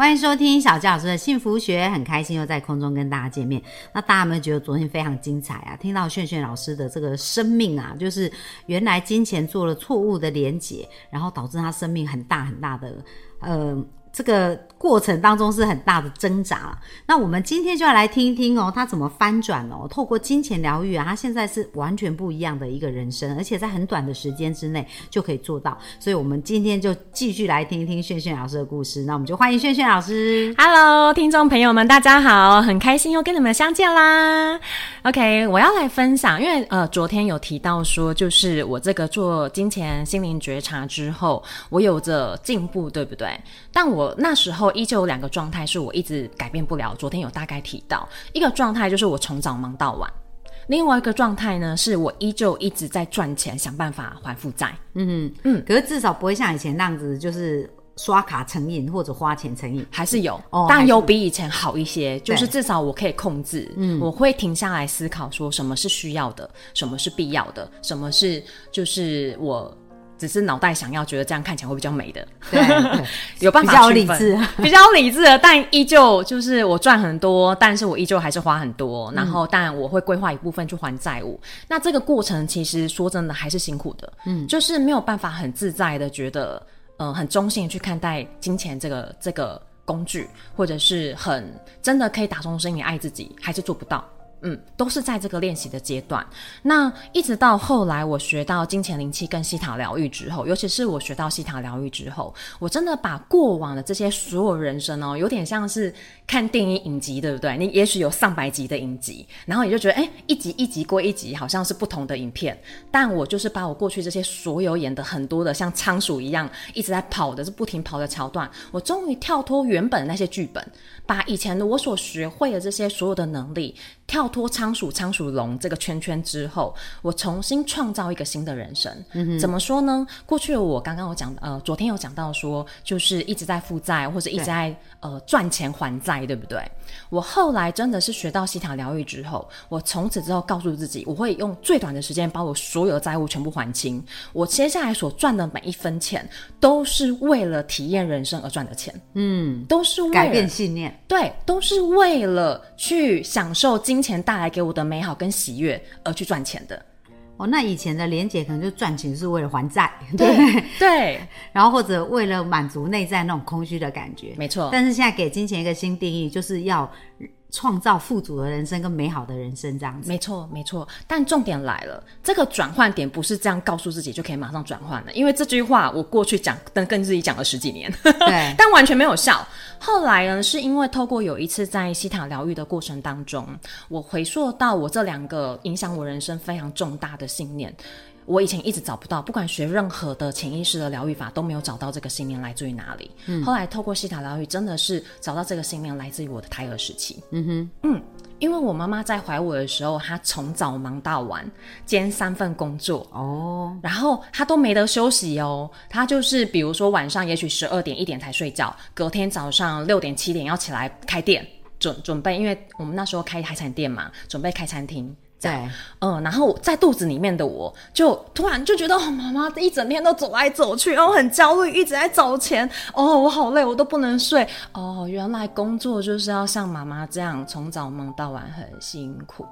欢迎收听小教老师的幸福学，很开心又在空中跟大家见面。那大家有没有觉得昨天非常精彩啊？听到炫炫老师的这个生命啊，就是原来金钱做了错误的连结，然后导致他生命很大很大的呃。这个过程当中是很大的挣扎，那我们今天就要来听一听哦，他怎么翻转哦？透过金钱疗愈啊，他现在是完全不一样的一个人生，而且在很短的时间之内就可以做到。所以，我们今天就继续来听一听炫炫老师的故事。那我们就欢迎炫炫老师。Hello，听众朋友们，大家好，很开心又跟你们相见啦。OK，我要来分享，因为呃，昨天有提到说，就是我这个做金钱心灵觉察之后，我有着进步，对不对？但我我那时候依旧有两个状态，是我一直改变不了。昨天有大概提到一个状态，就是我从早忙到晚；另外一个状态呢，是我依旧一直在赚钱，想办法还负债。嗯嗯，可是至少不会像以前那样子，就是刷卡成瘾或者花钱成瘾，还是有，但有比以前好一些。就是至少我可以控制，嗯，我会停下来思考，说什么是需要的，什么是必要的，什么是就是我。只是脑袋想要觉得这样看起来会比较美的，对，有办法比较理智，比较理智的，但依旧就是我赚很多，但是我依旧还是花很多，然后但我会规划一部分去还债务。那这个过程其实说真的还是辛苦的，嗯，就是没有办法很自在的觉得，嗯，很中性去看待金钱这个这个工具，或者是很真的可以打从心里爱自己，还是做不到。嗯，都是在这个练习的阶段。那一直到后来，我学到金钱灵气跟西塔疗愈之后，尤其是我学到西塔疗愈之后，我真的把过往的这些所有人生哦，有点像是看电影影集，对不对？你也许有上百集的影集，然后你就觉得，哎，一集一集过一集，好像是不同的影片。但我就是把我过去这些所有演的很多的像仓鼠一样一直在跑的，是不停跑的桥段，我终于跳脱原本那些剧本，把以前的我所学会的这些所有的能力。跳脱仓鼠、仓鼠笼这个圈圈之后，我重新创造一个新的人生。嗯怎么说呢？过去的我刚刚有讲，呃，昨天有讲到说，就是一直在负债或者一直在呃赚钱还债，对不对？我后来真的是学到西塔疗愈之后，我从此之后告诉自己，我会用最短的时间把我所有的债务全部还清。我接下来所赚的每一分钱，都是为了体验人生而赚的钱。嗯，都是为了改变信念，对，都是为了去享受金。金钱带来给我的美好跟喜悦而去赚钱的哦，那以前的连结可能就赚钱是为了还债，对对，然后或者为了满足内在那种空虚的感觉，没错。但是现在给金钱一个新定义，就是要。创造富足的人生跟美好的人生，这样子没错没错。但重点来了，这个转换点不是这样告诉自己就可以马上转换的，因为这句话我过去讲，跟跟自己讲了十几年，对，但完全没有效。后来呢，是因为透过有一次在西塔疗愈的过程当中，我回溯到我这两个影响我人生非常重大的信念。我以前一直找不到，不管学任何的潜意识的疗愈法，都没有找到这个信念来自于哪里。嗯，后来透过西塔疗愈，真的是找到这个信念来自于我的胎儿时期。嗯哼，嗯，因为我妈妈在怀我的时候，她从早忙到晚，兼三份工作哦，然后她都没得休息哦。她就是比如说晚上也许十二点一点才睡觉，隔天早上六点七点要起来开店准准备，因为我们那时候开海产店嘛，准备开餐厅。对，嗯，然后在肚子里面的我就突然就觉得，哦妈妈一整天都走来走去，然后很焦虑，一直在找钱。哦，我好累，我都不能睡。哦，原来工作就是要像妈妈这样从早忙到晚，很辛苦。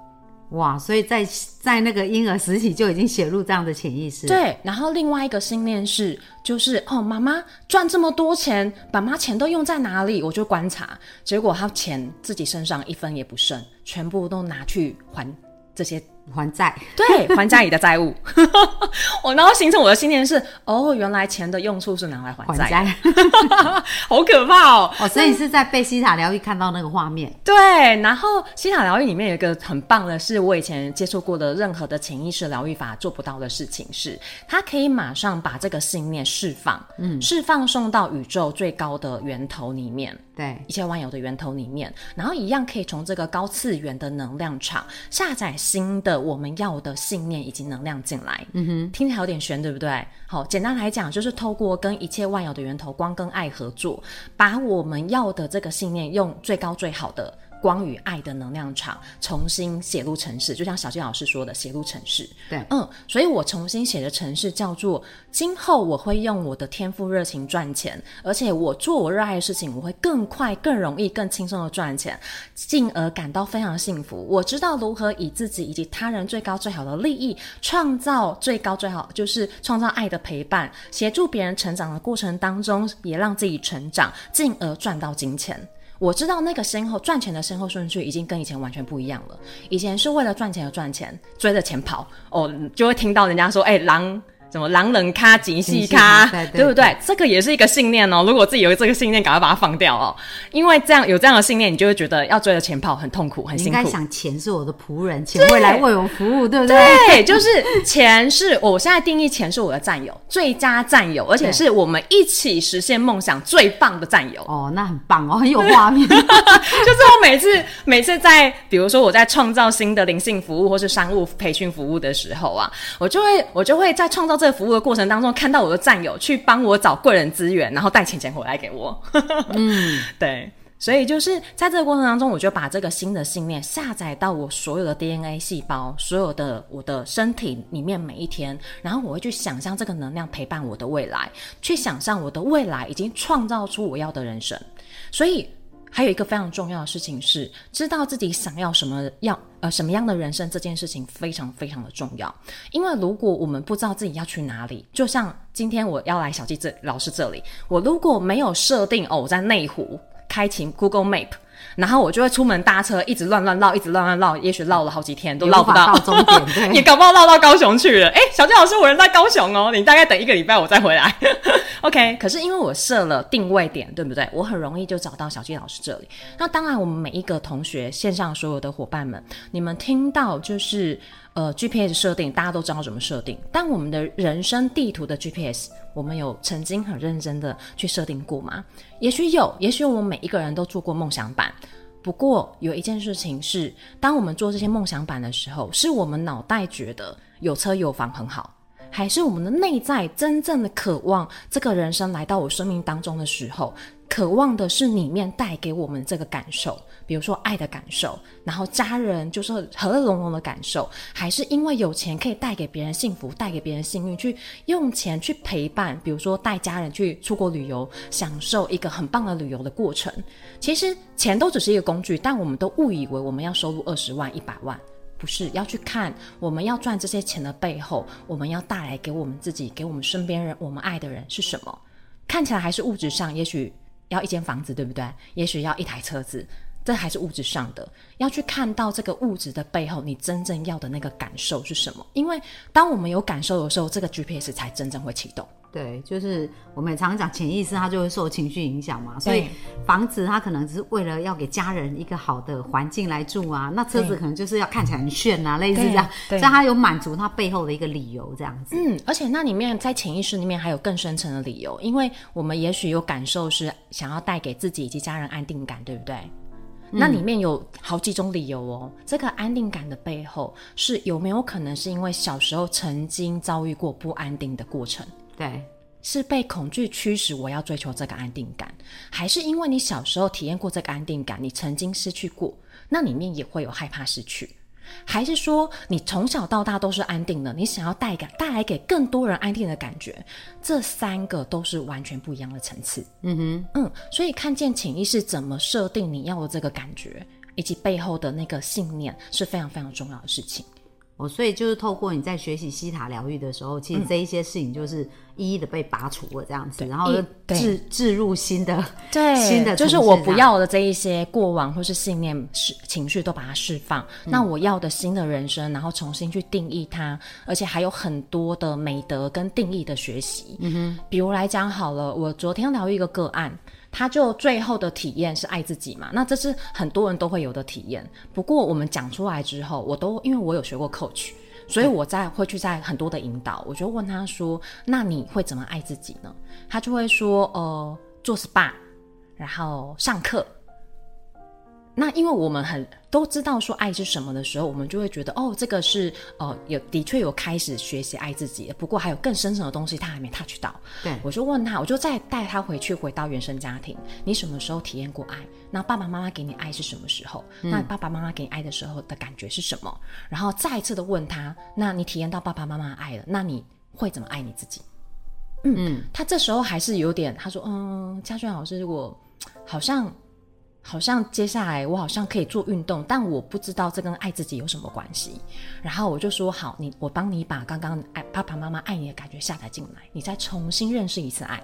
哇，所以在在那个婴儿时期就已经写入这样的潜意识。对，然后另外一个信念是，就是哦，妈妈赚这么多钱，爸妈钱都用在哪里？我就观察，结果他钱自己身上一分也不剩，全部都拿去还。这些还债，对，还家里的债务。我然后形成我的信念是，哦，原来钱的用处是拿来还债，好可怕哦！哦，所以是在被西塔疗愈看到那个画面。对，然后西塔疗愈里面有一个很棒的是，我以前接触过的任何的潜意识疗愈法做不到的事情，是它可以马上把这个信念释放，嗯，释放送到宇宙最高的源头里面。对一切万有的源头里面，然后一样可以从这个高次元的能量场下载新的的我们要的信念以及能量进来。嗯哼，听起来有点悬，对不对？好，简单来讲，就是透过跟一切万有的源头光跟爱合作，把我们要的这个信念用最高最好的。光与爱的能量场重新写入城市，就像小金老师说的，写入城市。对，嗯，所以我重新写的城市叫做：今后我会用我的天赋热情赚钱，而且我做我热爱的事情，我会更快、更容易、更轻松的赚钱，进而感到非常幸福。我知道如何以自己以及他人最高最好的利益，创造最高最好，就是创造爱的陪伴，协助别人成长的过程当中，也让自己成长，进而赚到金钱。我知道那个先后赚钱的先后顺序已经跟以前完全不一样了。以前是为了赚钱而赚钱，追着钱跑，哦，就会听到人家说：“哎，狼。”什么狼人咖、极细咖，对不对？这个也是一个信念哦。如果自己有这个信念，赶快把它放掉哦。因为这样有这样的信念，你就会觉得要追着钱跑很痛苦、很辛苦。应该想钱是我的仆人，钱会来为我服务，对不对？对，就是钱是我现在定义钱是我的战友，最佳战友，而且是我们一起实现梦想最棒的战友。哦，那很棒哦，很有画面。就是我每次每次在，比如说我在创造新的灵性服务或是商务培训服务的时候啊，我就会我就会在创造。这个服务的过程当中，看到我的战友去帮我找贵人资源，然后带钱钱回来给我。嗯，对，所以就是在这个过程当中，我就把这个新的信念下载到我所有的 DNA 细胞，所有的我的身体里面每一天，然后我会去想象这个能量陪伴我的未来，去想象我的未来已经创造出我要的人生，所以。还有一个非常重要的事情是，知道自己想要什么样呃什么样的人生，这件事情非常非常的重要。因为如果我们不知道自己要去哪里，就像今天我要来小季这老师这里，我如果没有设定哦，我在内湖开启 Google Map。然后我就会出门搭车，一直乱乱绕，一直乱乱绕，也许绕了好几天都绕不到终点，也 搞不好绕到高雄去了。哎，小健老师，我人在高雄哦，你大概等一个礼拜我再回来。OK，可是因为我设了定位点，对不对？我很容易就找到小健老师这里。那当然，我们每一个同学线上所有的伙伴们，你们听到就是呃 GPS 设定，大家都知道怎么设定，但我们的人生地图的 GPS。我们有曾经很认真的去设定过吗？也许有，也许我们每一个人都做过梦想版。不过有一件事情是，当我们做这些梦想版的时候，是我们脑袋觉得有车有房很好。还是我们的内在真正的渴望，这个人生来到我生命当中的时候，渴望的是里面带给我们这个感受，比如说爱的感受，然后家人就是和乐融融的感受，还是因为有钱可以带给别人幸福，带给别人幸运，去用钱去陪伴，比如说带家人去出国旅游，享受一个很棒的旅游的过程。其实钱都只是一个工具，但我们都误以为我们要收入二十万、一百万。不是要去看我们要赚这些钱的背后，我们要带来给我们自己、给我们身边人、我们爱的人是什么？看起来还是物质上，也许要一间房子，对不对？也许要一台车子，这还是物质上的。要去看到这个物质的背后，你真正要的那个感受是什么？因为当我们有感受的时候，这个 GPS 才真正会启动。对，就是我们常讲潜意识，它就会受情绪影响嘛。所以房子它可能只是为了要给家人一个好的环境来住啊，那车子可能就是要看起来很炫啊，类似这样，所以它有满足它背后的一个理由这样子。嗯，而且那里面在潜意识里面还有更深层的理由，因为我们也许有感受是想要带给自己以及家人安定感，对不对？那里面有好几种理由哦。这个安定感的背后是有没有可能是因为小时候曾经遭遇过不安定的过程？对，是被恐惧驱使，我要追求这个安定感，还是因为你小时候体验过这个安定感，你曾经失去过，那里面也会有害怕失去，还是说你从小到大都是安定的，你想要带给带来给更多人安定的感觉，这三个都是完全不一样的层次。嗯哼，嗯，所以看见潜意识怎么设定你要的这个感觉，以及背后的那个信念，是非常非常重要的事情。哦，所以就是透过你在学习西塔疗愈的时候，其实这一些事情就是一一的被拔除了这样子，然后置置入新的，对，新的就是我不要的这一些过往或是信念、是情绪都把它释放。那我要的新的人生，然后重新去定义它，而且还有很多的美德跟定义的学习。嗯哼，比如来讲好了，我昨天疗愈一个个案。他就最后的体验是爱自己嘛？那这是很多人都会有的体验。不过我们讲出来之后，我都因为我有学过 coach，所以我在会去在很多的引导。我就问他说：“那你会怎么爱自己呢？”他就会说：“呃，做 SPA，然后上课。”那因为我们很都知道说爱是什么的时候，我们就会觉得哦，这个是呃有的确有开始学习爱自己，不过还有更深层的东西他还没 touch 到。对我就问他，我就再带他回去，回到原生家庭，你什么时候体验过爱？那爸爸妈妈给你爱是什么时候？那爸爸妈妈给你爱的时候的感觉是什么？然后再一次的问他，那你体验到爸爸妈妈爱了，那你会怎么爱你自己？嗯，他这时候还是有点，他说，嗯，嘉轩老师，我好像。好像接下来我好像可以做运动，但我不知道这跟爱自己有什么关系。然后我就说好，你我帮你把刚刚爱爸爸妈妈爱你的感觉下载进来，你再重新认识一次爱。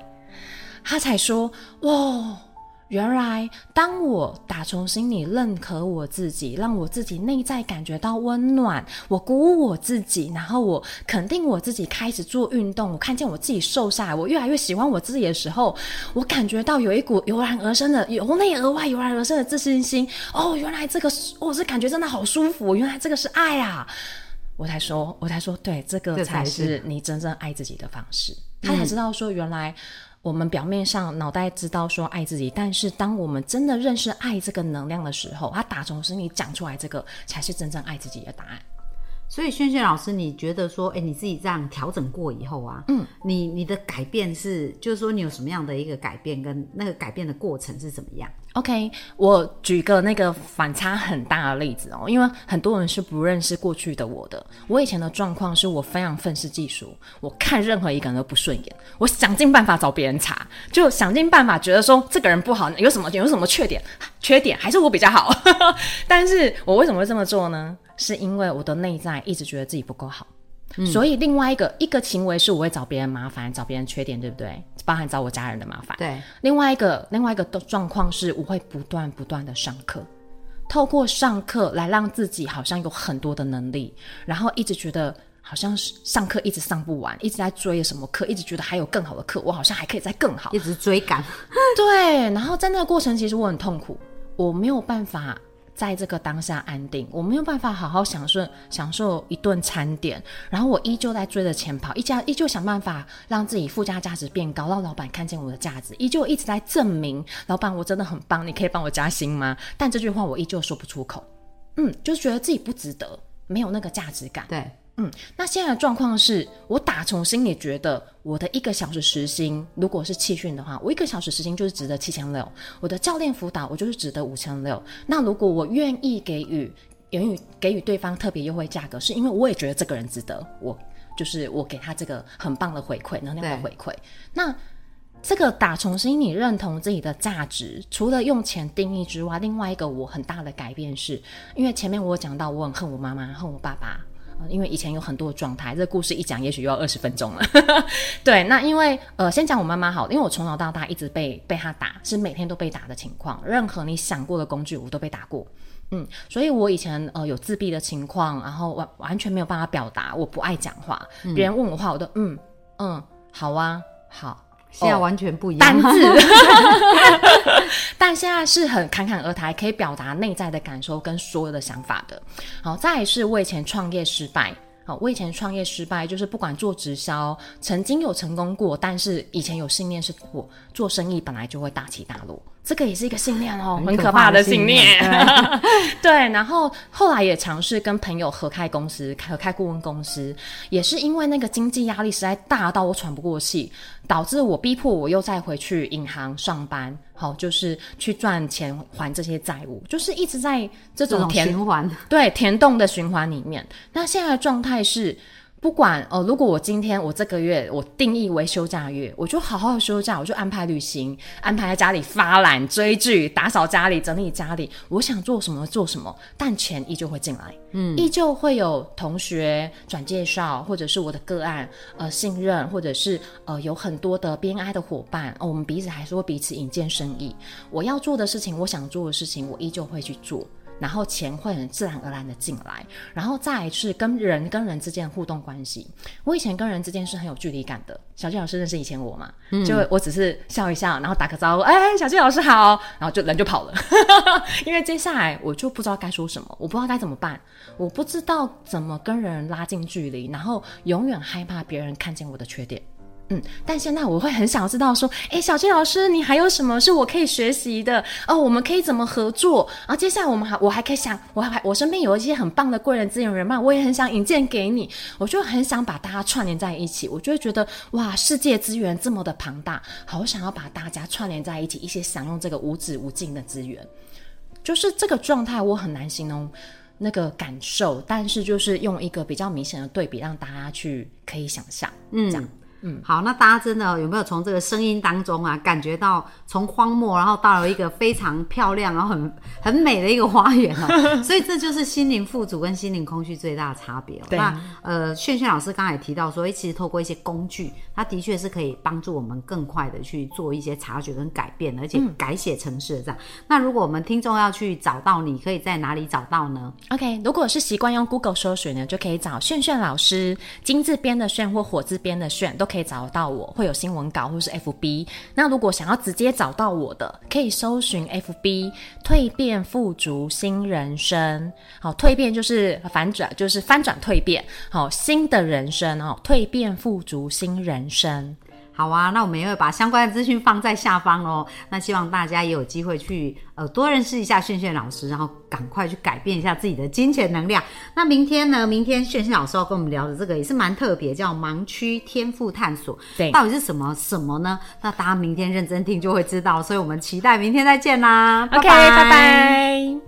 他才说哇。原来，当我打从心里认可我自己，让我自己内在感觉到温暖，我鼓舞我自己，然后我肯定我自己，开始做运动，我看见我自己瘦下来，我越来越喜欢我自己的时候，我感觉到有一股油然而生的、由内而外油然而生的自信心。哦，原来这个是，我这感觉真的好舒服。原来这个是爱啊！我才说，我才说，对，这个才是你真正爱自己的方式。他才知道说，原来。我们表面上脑袋知道说爱自己，但是当我们真的认识爱这个能量的时候，它打从心里讲出来，这个才是真正爱自己的答案。所以，轩轩老师，你觉得说，哎，你自己这样调整过以后啊，嗯，你你的改变是，就是说，你有什么样的一个改变，跟那个改变的过程是怎么样？OK，我举个那个反差很大的例子哦，因为很多人是不认识过去的我的。我以前的状况是我非常愤世嫉俗，我看任何一个人都不顺眼，我想尽办法找别人茬，就想尽办法觉得说这个人不好，有什么有什么缺点，缺点还是我比较好。但是我为什么会这么做呢？是因为我的内在一直觉得自己不够好。所以另外一个一个行为是我会找别人麻烦，找别人缺点，对不对？包含找我家人的麻烦。对。另外一个另外一个的状况是我会不断不断的上课，透过上课来让自己好像有很多的能力，然后一直觉得好像是上课一直上不完，一直在追什么课，一直觉得还有更好的课，我好像还可以再更好，一直追赶。对。然后在那个过程，其实我很痛苦，我没有办法。在这个当下安定，我没有办法好好享受享受一顿餐点，然后我依旧在追着钱跑，依家依旧想办法让自己附加价值变高，让老板看见我的价值，依旧一直在证明老板我真的很棒，你可以帮我加薪吗？但这句话我依旧说不出口，嗯，就是觉得自己不值得，没有那个价值感，对。嗯，那现在的状况是我打从心里觉得，我的一个小时时薪，如果是气训的话，我一个小时时薪就是值得七千六；我的教练辅导，我就是值得五千六。那如果我愿意给予，愿意给予对方特别优惠价格，是因为我也觉得这个人值得，我就是我给他这个很棒的回馈，能量的回馈。那这个打从心里认同自己的价值，除了用钱定义之外，另外一个我很大的改变是，因为前面我讲到我很恨我妈妈，恨我爸爸。因为以前有很多的状态，这个故事一讲，也许又要二十分钟了。对，那因为呃，先讲我妈妈好，因为我从小到大一直被被她打，是每天都被打的情况，任何你想过的工具我都被打过。嗯，所以我以前呃有自闭的情况，然后完完全没有办法表达，我不爱讲话，别人问我话，我都嗯嗯，好啊，好。现在完全不一样，单字，现在是很侃侃而谈，可以表达内在的感受跟所有的想法的。好，再是我以前创业失败，好，我以前创业失败，就是不管做直销，曾经有成功过，但是以前有信念是我做生意本来就会大起大落。这个也是一个信念哦，很可怕的信念。对，然后后来也尝试跟朋友合开公司，合开顾问公司，也是因为那个经济压力实在大到我喘不过气，导致我逼迫我又再回去银行上班，好，就是去赚钱还这些债务，就是一直在这种循环，对，填洞的循环里面。那现在的状态是。不管哦，如果我今天我这个月我定义为休假月，我就好好的休假，我就安排旅行，安排在家里发懒、追剧、打扫家里、整理家里，我想做什么做什么，但钱依旧会进来，嗯，依旧会有同学转介绍，或者是我的个案呃信任，或者是呃有很多的 BNI 的伙伴，我们彼此还是会彼此引荐生意。我要做的事情，我想做的事情，我依旧会去做。然后钱会很自然而然的进来，然后再是跟人跟人之间的互动关系。我以前跟人之间是很有距离感的。小季老师认识以前我嘛，就我只是笑一笑，然后打个招呼，哎，小季老师好，然后就人就跑了。因为接下来我就不知道该说什么，我不知道该怎么办，我不知道怎么跟人拉近距离，然后永远害怕别人看见我的缺点。嗯，但现在我会很想知道说，哎，小金老师，你还有什么是我可以学习的？哦，我们可以怎么合作？然后接下来我们还，我还可以想，我还我身边有一些很棒的贵人资源人脉，我也很想引荐给你。我就很想把大家串联在一起，我就会觉得哇，世界资源这么的庞大，好想要把大家串联在一起，一些享用这个无止无尽的资源。就是这个状态，我很难形容那个感受，但是就是用一个比较明显的对比，让大家去可以想象，嗯，这样。嗯，好，那大家真的有没有从这个声音当中啊，感觉到从荒漠，然后到了一个非常漂亮，然后很很美的一个花园哦？所以这就是心灵富足跟心灵空虚最大的差别。那呃，炫炫老师刚才也提到说，其实透过一些工具，它的确是可以帮助我们更快的去做一些察觉跟改变，而且改写城市的这样。那如果我们听众要去找到你，可以在哪里找到呢？OK，如果是习惯用 Google 搜索呢，就可以找炫炫老师，金字边的炫或火字边的炫都可以。可以找到我，会有新闻稿或是 FB。那如果想要直接找到我的，可以搜寻 FB“ 蜕变富足新人生”。好，蜕变就是反转，就是翻转蜕变。好，新的人生哦，蜕变富足新人生。好啊，那我们也会把相关的资讯放在下方哦。那希望大家也有机会去呃多认识一下炫炫老师，然后赶快去改变一下自己的金钱能量。那明天呢？明天炫炫老师要跟我们聊的这个也是蛮特别，叫盲区天赋探索。对，到底是什么什么呢？那大家明天认真听就会知道。所以我们期待明天再见啦。OK，拜拜。